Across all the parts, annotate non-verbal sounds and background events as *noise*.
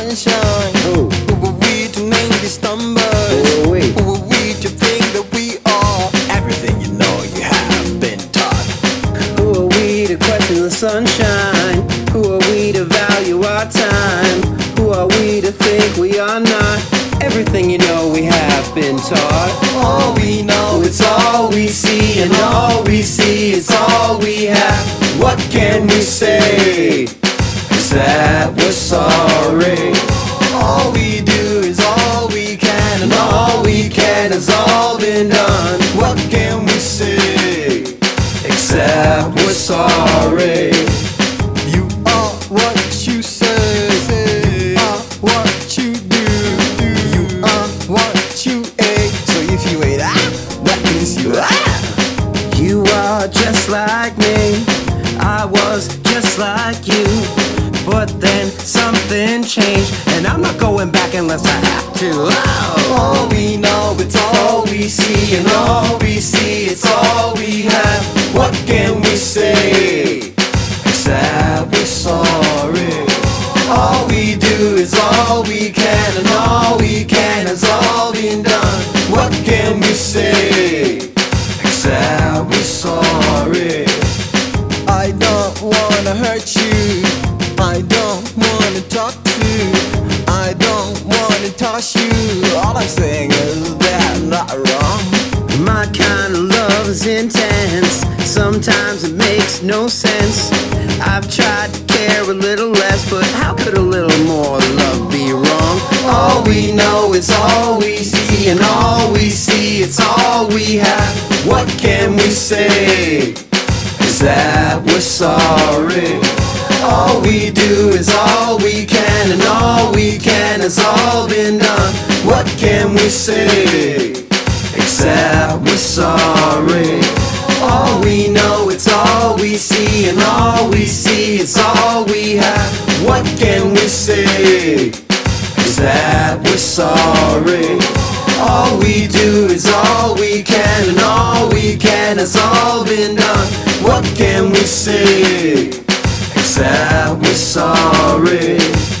question the we have. What can we say? Is that we're sorry? All we do is all we can, and all we can has all been done. What can we say? Except we're sorry. All we know, it's all we see, and all we see, it's all we have. What can we say? is that we're sorry. All we do is all we can, and all we can has all been done. What can we say? Except we're sorry.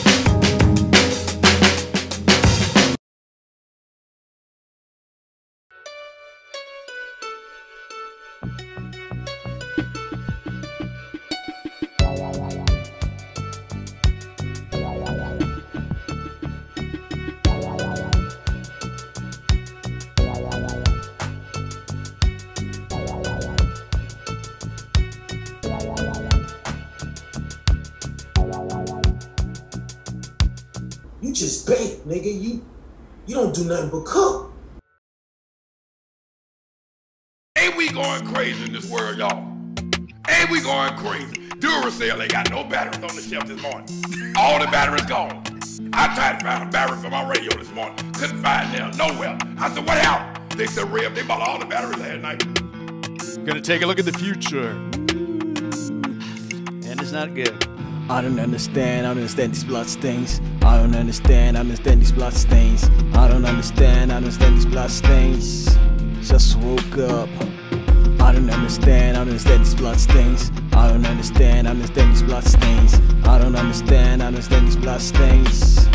Just bake, nigga. You you don't do nothing but cook. Ain't we going crazy in this world, y'all? Ain't we going crazy? Duracell ain't got no batteries on the shelf this morning. All the batteries gone. I tried to find a battery for my radio this morning. Couldn't find them nowhere. I said, what happened? They said, Rev, they bought all the batteries last night. Gonna take a look at the future. And it's not good. I don't understand, I don't understand these blood stains. I don't understand, I don't understand these blood stains. I don't understand, I don't understand these blood stains. Just woke up. I don't understand, I don't understand these blood stains. I don't understand, I don't understand these blood stains. I don't understand, I don't understand these blood stains.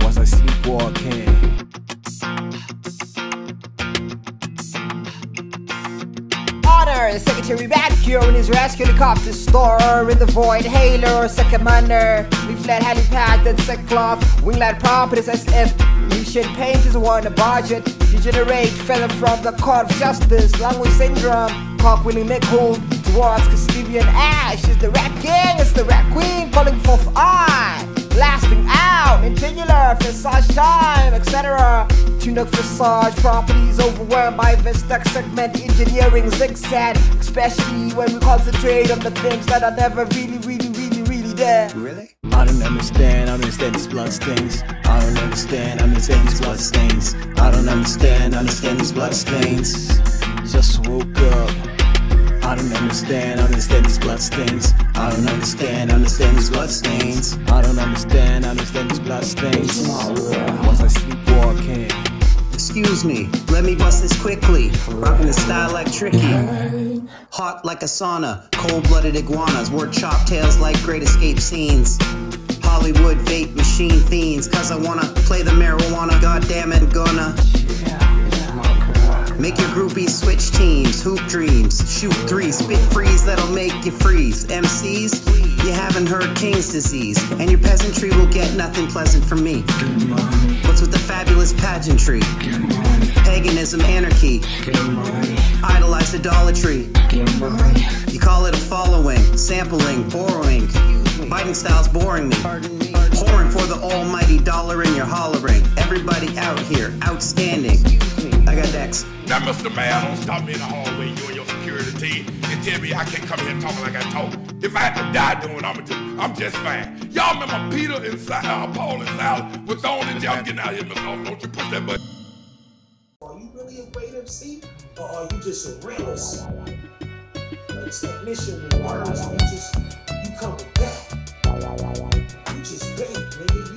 Was I sleepwalking? Honor, Secretary Batcure in his rescue helicopter store in the void. Hailer, second manner. We fled helipad and sackcloth. Winglet properties as if Lucian paint is one a budget. Degenerate feather from the court of justice. Language syndrome. Cock willing make hold towards Castivian ash. Is the rat king, it's the rat queen calling forth I. Blasting out, intingular, visage time, etc. Tunic visage properties overwhelmed by Vestac segment engineering zigzag. Especially when we concentrate on the things that are never really, really, really, really there. Really? I don't understand, I don't understand these blood stains. I don't understand, I understand these blood stains. I don't understand, I understand these blood stains. Just woke up. I don't understand, understand these blood stains. I don't understand, understand these blood stains. I don't understand, understand these blood stains. Was I sleepwalking? Excuse me, let me bust this quickly. Rocking the style like tricky. Hot like a sauna, cold blooded iguanas. Word chop tails like great escape scenes. Hollywood vape machine fiends. Cause I wanna play the marijuana, goddamn it, gonna. Make your groupies switch teams, hoop dreams, shoot threes, spit freeze that'll make you freeze. MCs, you haven't heard King's disease, and your peasantry will get nothing pleasant from me. What's with the fabulous pageantry? Paganism, anarchy, idolized idolatry. You call it a following, sampling, borrowing. Biting styles boring me. Whoring for the almighty dollar and you're hollering. Everybody out here, outstanding. I got Dex. Now, Mr. Man, don't stop me in the hallway, you and your security team, and tell me I can't come here talking like I talk. If I had to die doing, I'm just, I'm just fine. Y'all remember Peter and Sal, uh, Paul and Sal was on and y'all getting out here, Mr. Don't you push that button. Are you really a great MC? Or are you just a realist? A technician with words, you just, you come with that. You just bait, nigga.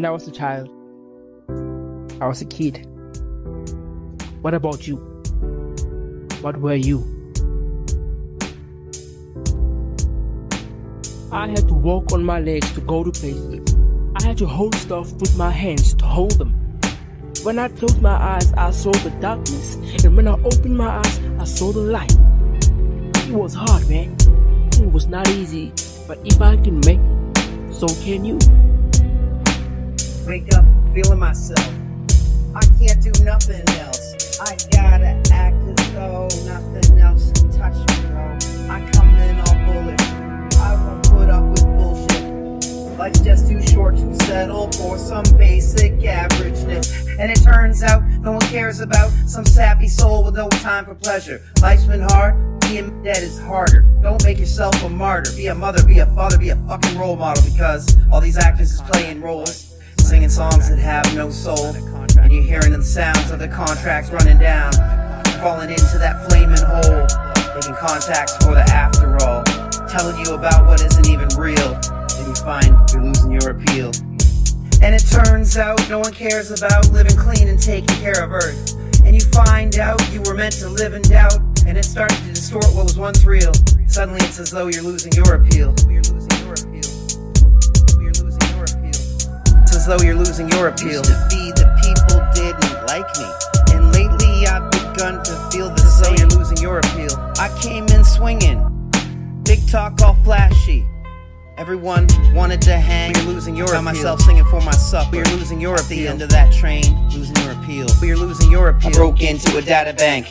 When I was a child, I was a kid. What about you? What were you? I had to walk on my legs to go to places. I had to hold stuff with my hands to hold them. When I closed my eyes, I saw the darkness, and when I opened my eyes, I saw the light. It was hard, man. It was not easy, but if I can make it, so can you. Wake up feeling myself. I can't do nothing else. I gotta act as though nothing else can touch me, bro. I come in all bullish. I won't put up with bullshit. Life's just too short to settle for some basic averageness. And it turns out no one cares about some sappy soul with no time for pleasure. Life's been hard. Being dead is harder. Don't make yourself a martyr. Be a mother, be a father, be a fucking role model because all these actors is playing roles singing songs that have no soul. And you're hearing the sounds of the contracts running down, falling into that flaming hole, making contacts for the after all, telling you about what isn't even real. Then you find you're losing your appeal. And it turns out no one cares about living clean and taking care of Earth. And you find out you were meant to live in doubt, and it started to distort what was once real. Suddenly it's as though you're losing your appeal. You're losing your appeal. Though you're losing your appeal. Used to be the people didn't like me. And lately I've begun to feel the as though you're losing your appeal. I came in swinging. Big talk all flashy. Everyone wanted to hang. You're losing your appeal. Found appeal. myself singing for myself. You're losing your At appeal. the end of that train, losing your appeal. You're losing your appeal. I broke into a data bank.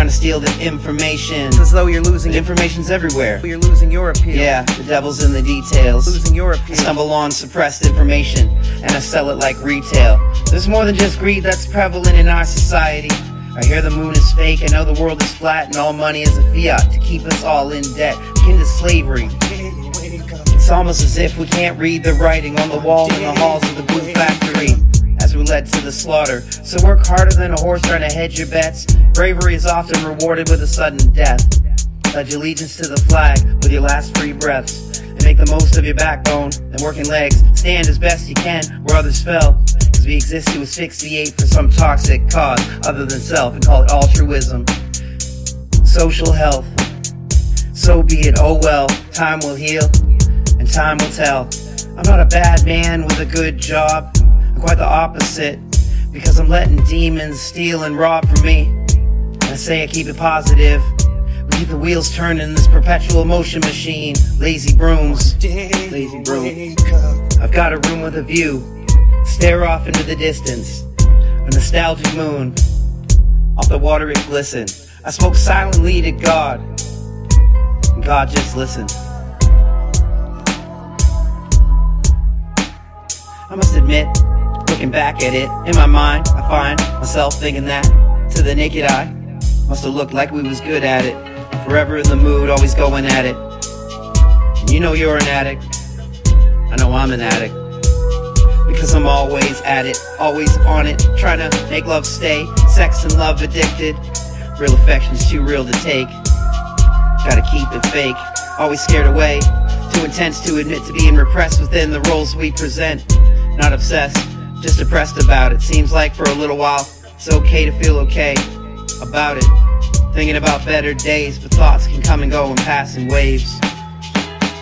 Trying to steal the information. It's as though you're losing. The information's everywhere. You're losing your appeal. Yeah, the devil's in the details. Losing your appeal. I stumble on suppressed information and I sell it like retail. There's more than just greed that's prevalent in our society. I hear the moon is fake, I know the world is flat, and all money is a fiat to keep us all in debt, akin to slavery. It's almost as if we can't read the writing on the wall in the halls of the blue factory we're led to the slaughter. So work harder than a horse trying to hedge your bets. Bravery is often rewarded with a sudden death. Pledge allegiance to the flag with your last free breaths. And make the most of your backbone and working legs. Stand as best you can where others fell. Cause we exist to asphyxiate for some toxic cause other than self and call it altruism. Social health. So be it, oh well, time will heal and time will tell. I'm not a bad man with a good job. Quite the opposite because I'm letting demons steal and rob from me. And I say I keep it positive. We keep the wheels turning this perpetual motion machine. Lazy brooms, lazy brooms. I've got a room with a view. Stare off into the distance. A nostalgic moon. Off the water it glistened. I spoke silently to God. And God just listened. I must admit, looking back at it, in my mind, I find myself thinking that to the naked eye, must have looked like we was good at it. Forever in the mood, always going at it. And you know you're an addict. I know I'm an addict. Because I'm always at it, always on it, trying to make love stay. Sex and love addicted. Real affection's too real to take. Gotta keep it fake, always scared away. Too intense to admit to being repressed within the roles we present. Not obsessed, just depressed about it. Seems like for a little while, it's okay to feel okay about it. Thinking about better days, but thoughts can come and go and pass in waves.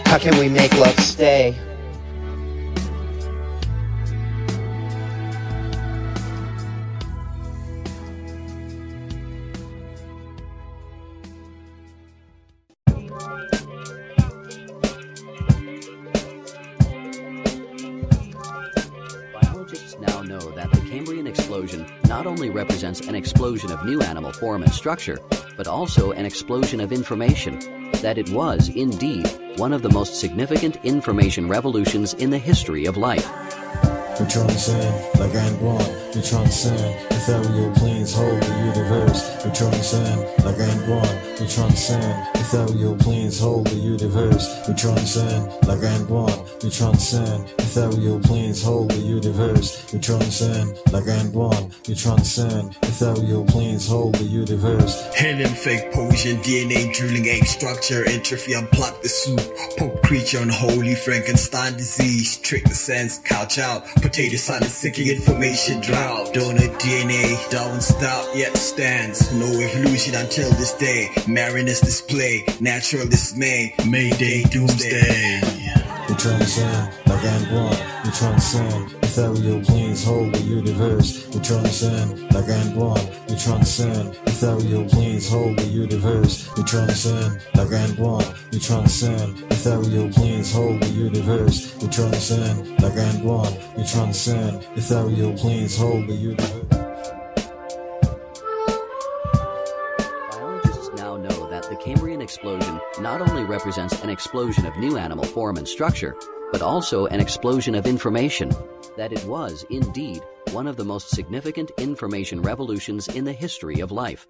How can we make love stay? Only represents an explosion of new animal form and structure, but also an explosion of information. That it was, indeed, one of the most significant information revolutions in the history of life. We transcend like Antoine. We transcend ethereal planes hold the universe. We transcend like Antoine. We transcend ethereal planes hold the universe. We transcend like Antoine. We transcend ethereal planes hold the universe. We transcend like Antoine. We transcend ethereal planes hold the universe. Helium fake potion, DNA drilling egg structure, entropy unplug the soup, poke creature unholy Frankenstein disease, trick the sense, couch out, potato silent sinking information drought, donor DNA, Darwin stop yet stands, no evolution until this day, Marinus display, natural dismay, Mayday doomsday. We transcend like Antoine. We transcend ethereal planes hold the universe. We transcend like Antoine. We transcend ethereal planes hold the universe. We transcend like Antoine. We transcend ethereal planes hold the universe. We transcend like Antoine. We transcend ethereal planes hold the universe. Biologists now know that the Cambrian explosion not only represents an explosion of new animal form and structure, but also an explosion of information. That it was, indeed, one of the most significant information revolutions in the history of life.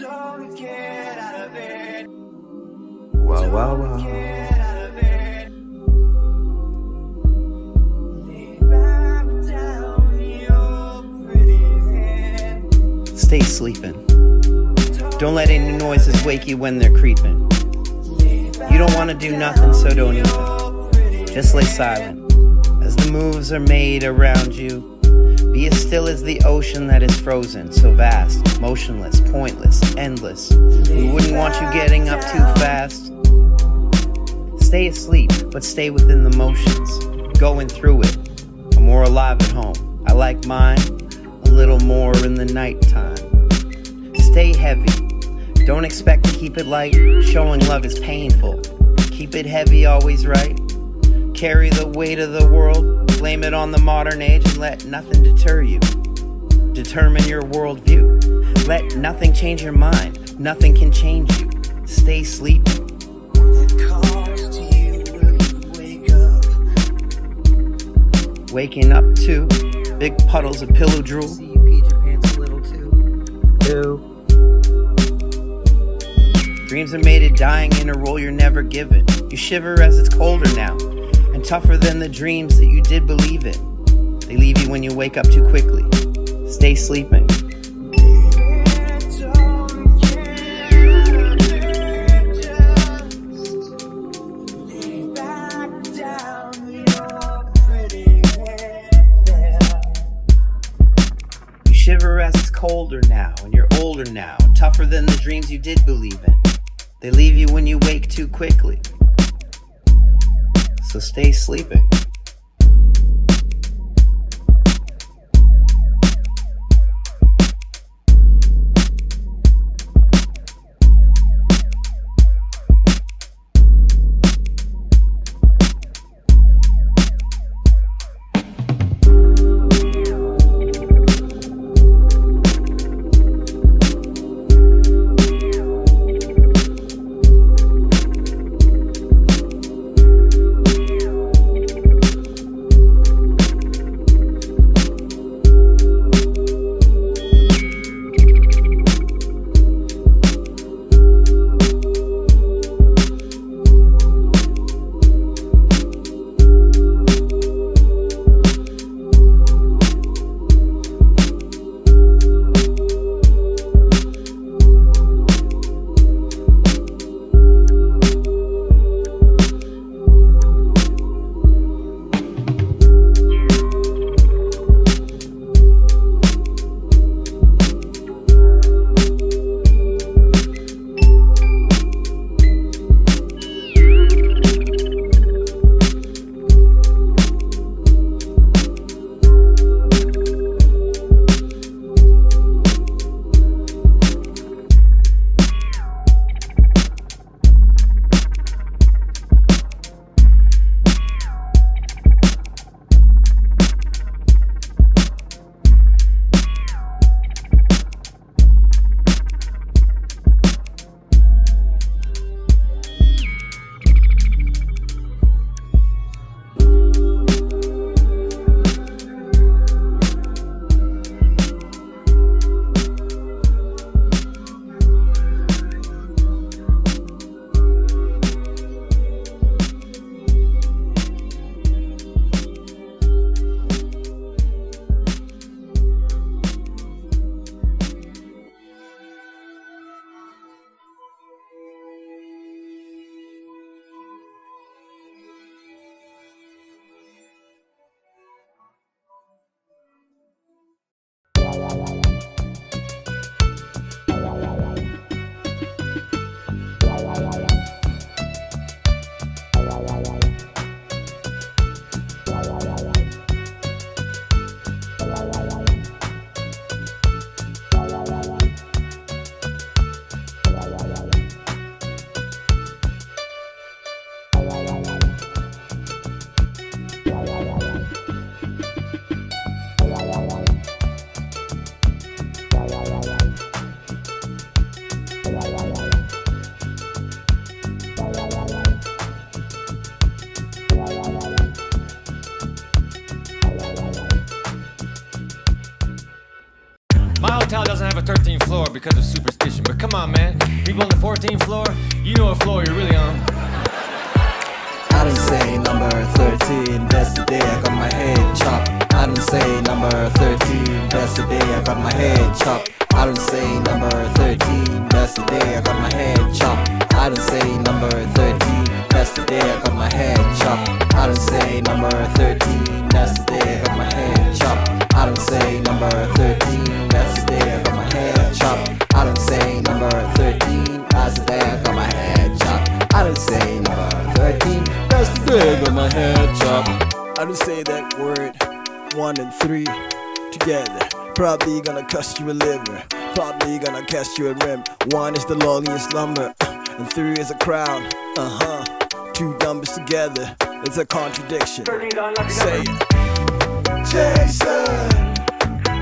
Wow, wow, wow. Get out of bed. Lay back down your pretty head. Stay sleeping. Don't let any noises wake you when they're creeping. You don't want to do nothing, so don't even. Just lay silent as the moves are made around you. Be as still as the ocean that is frozen, so vast, motionless, pointless, endless. We wouldn't want you getting up too fast. Stay asleep, but stay within the motions, going through it. I'm more alive at home. I like mine a little more in the nighttime. Stay heavy, Don't expect to keep it light, showing love is painful. Keep it heavy, always right. Carry the weight of the world, blame it on the modern age, and let nothing deter you. Determine your worldview. Let nothing change your mind, nothing can change you. Stay sleeping. Waking up to big puddles of pillow drool. See you peed your pants a little too. Ew. Dreams are made of dying in a role you're never given. You shiver as it's colder now, and tougher than the dreams that you did believe in. They leave you when you wake up too quickly. Stay sleeping. You shiver as it's colder now, and you're older now, tougher than the dreams you did believe in. They leave you when you wake too quickly. So stay sleeping. Probably gonna cost you a liver. Probably gonna catch you a rim. One is the loneliest slumber, *coughs* and three is a crowd. Uh huh. Two numbers together, it's a contradiction. Say it. Jason,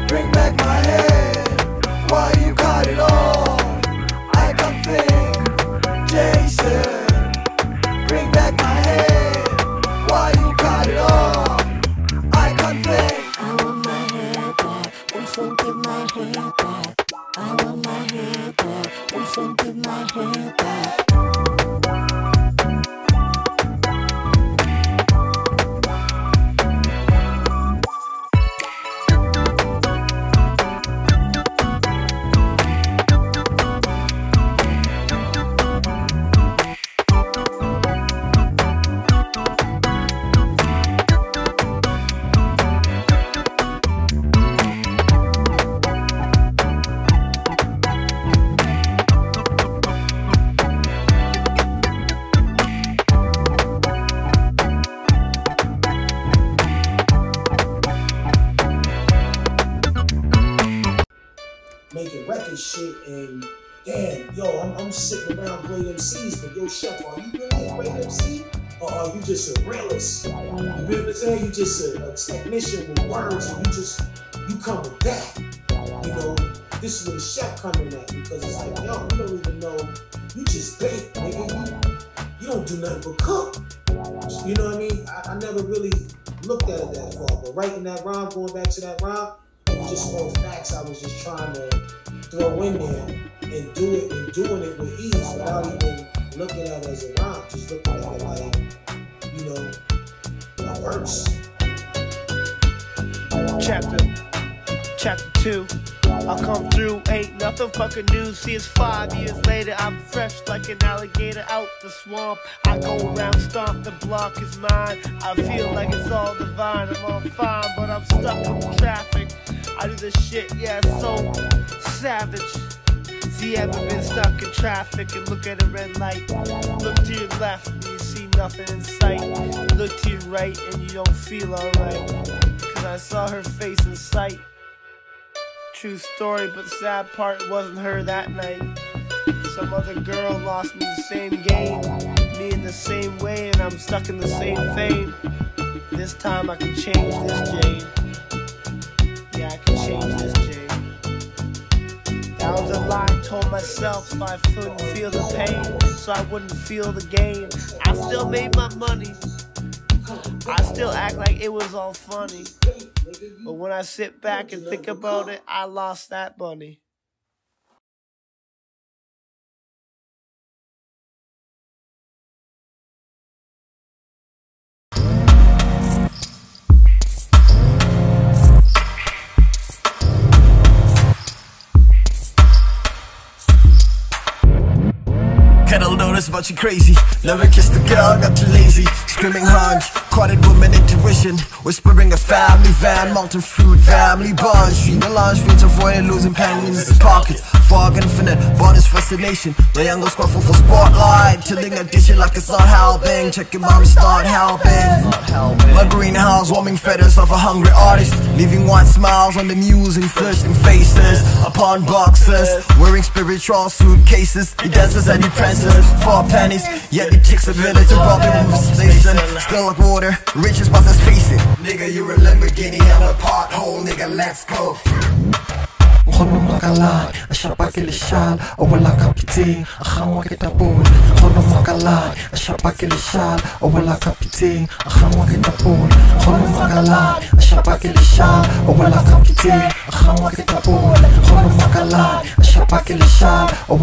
bring back my head. Why you cut it off? I can't think. Jason, bring back my head. Why you cut it off? Also give my head back. I want my head back. Also give my head back. Chef, are you really a great MC? Or are you just a realist? You know what I'm saying? You just a, a technician with words and you just, you come with that. You know, this is where the chef come in at because it's like, yo, you don't even know, you just bake, nigga. You, you don't do nothing but cook. You know what I mean? I, I never really looked at it that far, but writing that rhyme, going back to that rhyme, it was just all facts I was just trying to throw in there and do it and doing it with ease without even looking at it as a rhyme, just looking at it like, you know, a verse. Chapter, chapter two. I come through, ain't nothing fucking new. See, it's five years later, I'm fresh like an alligator out the swamp. I go around, stomp, the block is mine. I feel like it's all divine. I'm on fine, but I'm stuck in traffic. I do this shit, yeah, so savage. See, ever been stuck in traffic and look at a red light? Look to your left and you see nothing in sight. Look to your right and you don't feel alright. Cause I saw her face in sight. True story, but sad part wasn't her that night. Some other girl lost me the same game, me in the same way, and I'm stuck in the same fame. This time I can change this, Jane. Yeah, I can change this, Was a lie I told myself I couldn't feel the pain, so I wouldn't feel the gain. I still made my money. I still act like it was all funny. But when I sit back and think about it, I lost that money. Kettle about you crazy. Never kissed a girl, got too lazy. Screaming hunch, quoted woman intuition. Whispering a family van, mountain fruit, family bunch. Street lunch, reach avoiding losing pennies in pockets. Fog infinite, bonus fascination. The younger squaffle for spotlight. Tilling addition like it's not helping. Checking mom start helping. My greenhouse, warming feathers of a hungry artist. Leaving white smiles on the musing, flirting faces. Upon boxes, wearing spiritual suitcases. He dances and he prances. Four pennies, yet he kicks a village robbing him of station. Still like water, riches must let's face it. Nigga, you're a Lamborghini, I'm a pothole, nigga, let's go. Khono makalai, ashapa ke leshal, o wela ka pitseng, a gangwa ke tapole. Khono makalai, ashapa ke leshal, o wela ka pitseng, a gangwa ke tapole. Khono makalai, ashapa ke leshal, o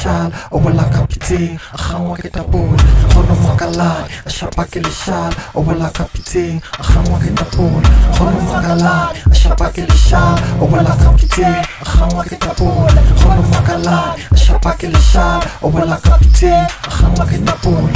lishal Awala kapiti Akhamwa kitapul Hono makalai Ashapaki lishal Awala kapiti Akhamwa kitapul Hono makalai Ashapaki lishal Awala kapiti Akhamwa kitapul Hono makalai Ashapaki lishal Awala kapiti Akhamwa kitapul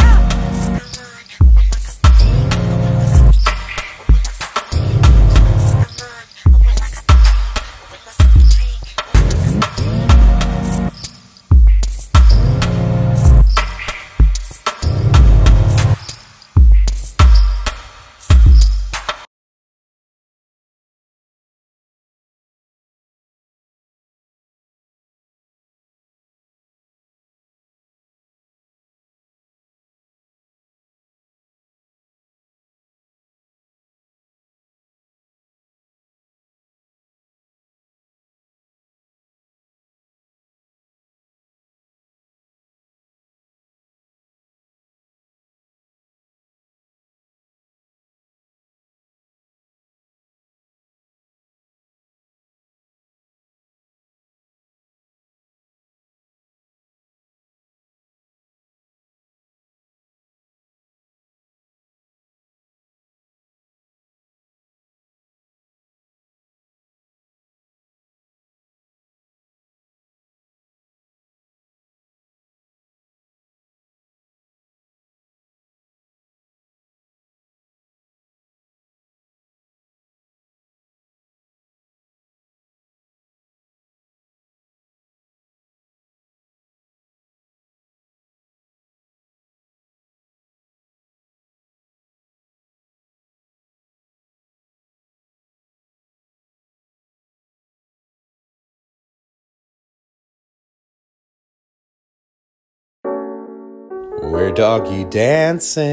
We're doggy dancing.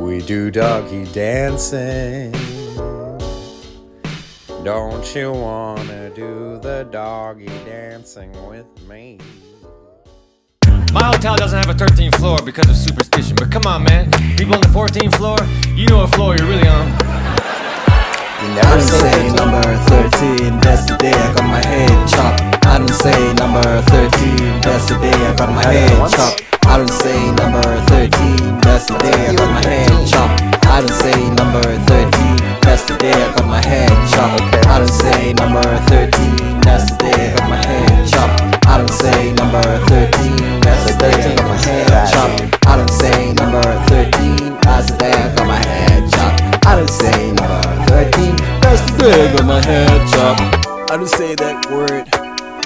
We do doggy dancing. Don't you wanna do the doggy dancing with me? My hotel doesn't have a 13th floor because of superstition, but come on, man. People on the 14th floor, you know what floor you're really on. I done say number 13, that's the day I got my head chopped. I done say number 13, that's the day I got my head chopped. I done say number 13, that's the day I got my head chopped. I done say number 13, that's the day I got my head chopped. I done say number 13, that's the day I got my head chopped. I done say number 13, that's the day I got my head chopped. I done say number 13, that's the day I got my head chopped. I done say number 13, that's the day I my head chopped. I done say that word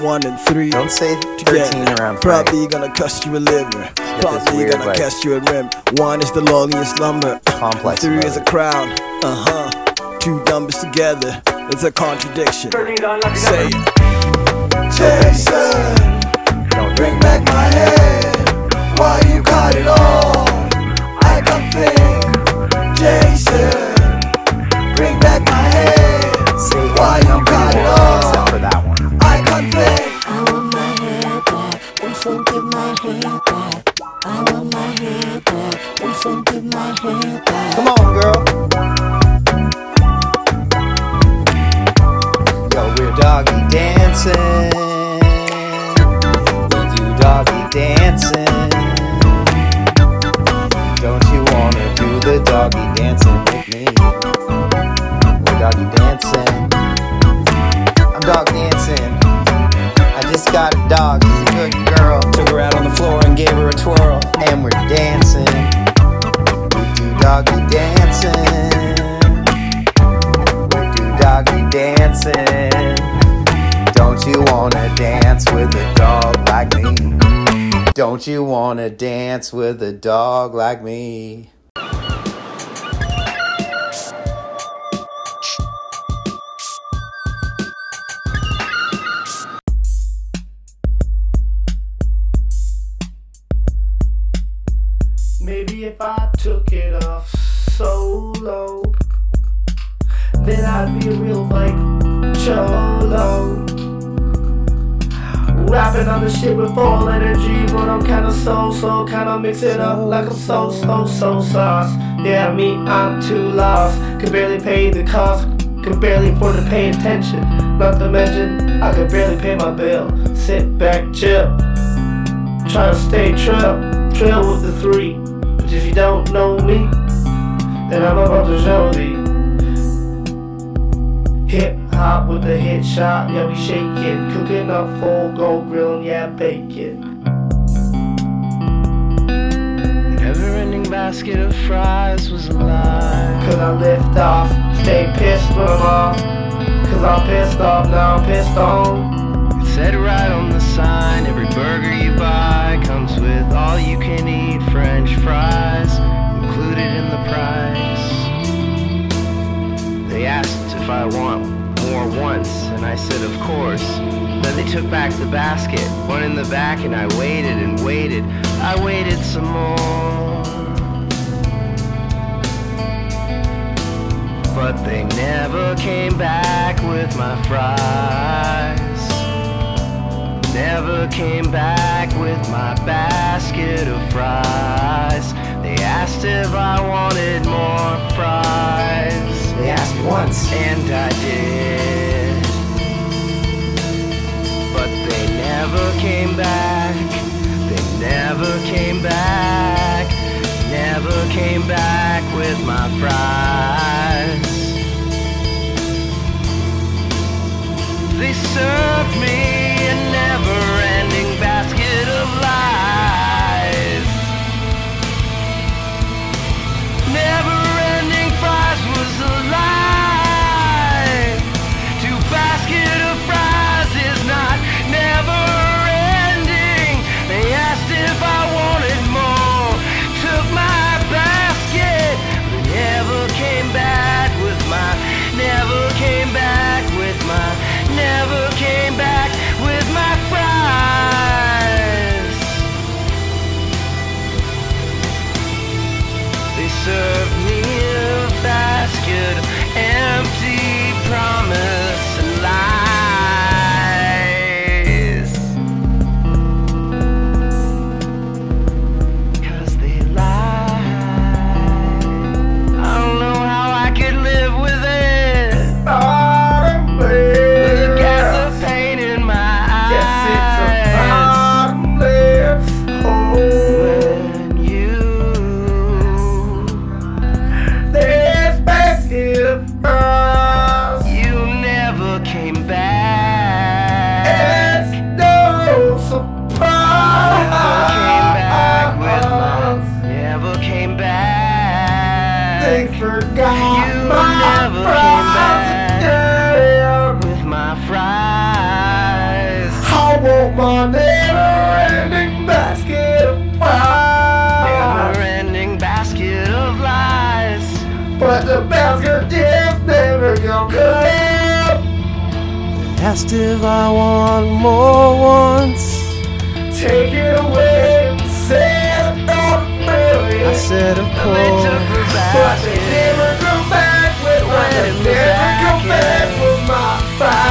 one and three. Don't say 13 around Probably gonna cost you a liver. Probably weird gonna way. cost you a rim. One is the lowliest lumber. Complex Three is a mode. crowd. Uh huh. Two numbers together. It's a contradiction. Say it. Jason, bring back my head. Why you cut it off? I can think. Jason, Why you cut it off? Except for that one. I can think. I want my hair back. Please don't give my hair back. I want my hair back. Please don't give my hair back. Come on, girl. Yo, we're doggy dancing. We do doggy dancing. Don't you wanna do the doggy dancing with me? We're doggy dancing. Dog dancing. I just got a dog, she's a good girl. Took her out on the floor and gave her a twirl. And we're dancing. We do doggy dancing. We do doggy dancing. Don't you wanna dance with a dog like me? Don't you wanna dance with a dog like me? Full energy, but I'm kinda so so, kinda mix it up like I'm so so so sauce. Yeah, me, I'm too lost, can barely pay the cost. could barely afford to pay attention. Not to mention, I could barely pay my bill. Sit back, chill. Try to stay trail, trail with the three. But if you don't know me, then I'm about to show thee. Hip hop with a hit shot, yeah we shake shaking, cooking up full gold grilling, yeah bacon. Never-ending basket of fries was a lie. Cause I lift off, stay pissed when I'm off. Cause I'm pissed off, now I'm pissed on. It said right on the sign, every burger you buy comes with all you can eat French fries included in the price. They asked if I want more once, and I said of course. Then they took back the basket, one in the back, and I waited and waited. I waited some more. But they never came back with my fries. Never came back with my basket of fries. They asked if I wanted more fries. They asked once. And I did. But they never came back. They never came back. Never came back with my fries. They served me if I want more once. Take it away and say it don't really. I said, of But course. they never come back with my. They never come back with my fire.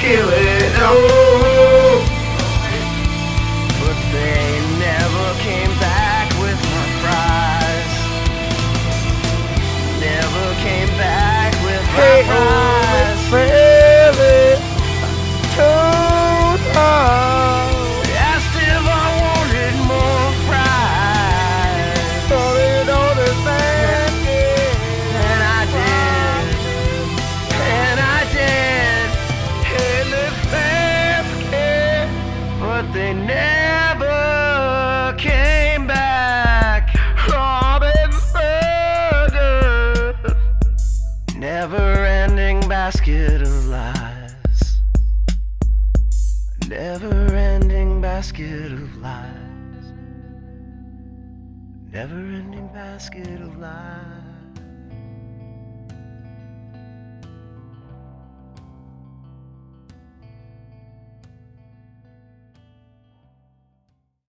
Skillet, oh. Basket of lies.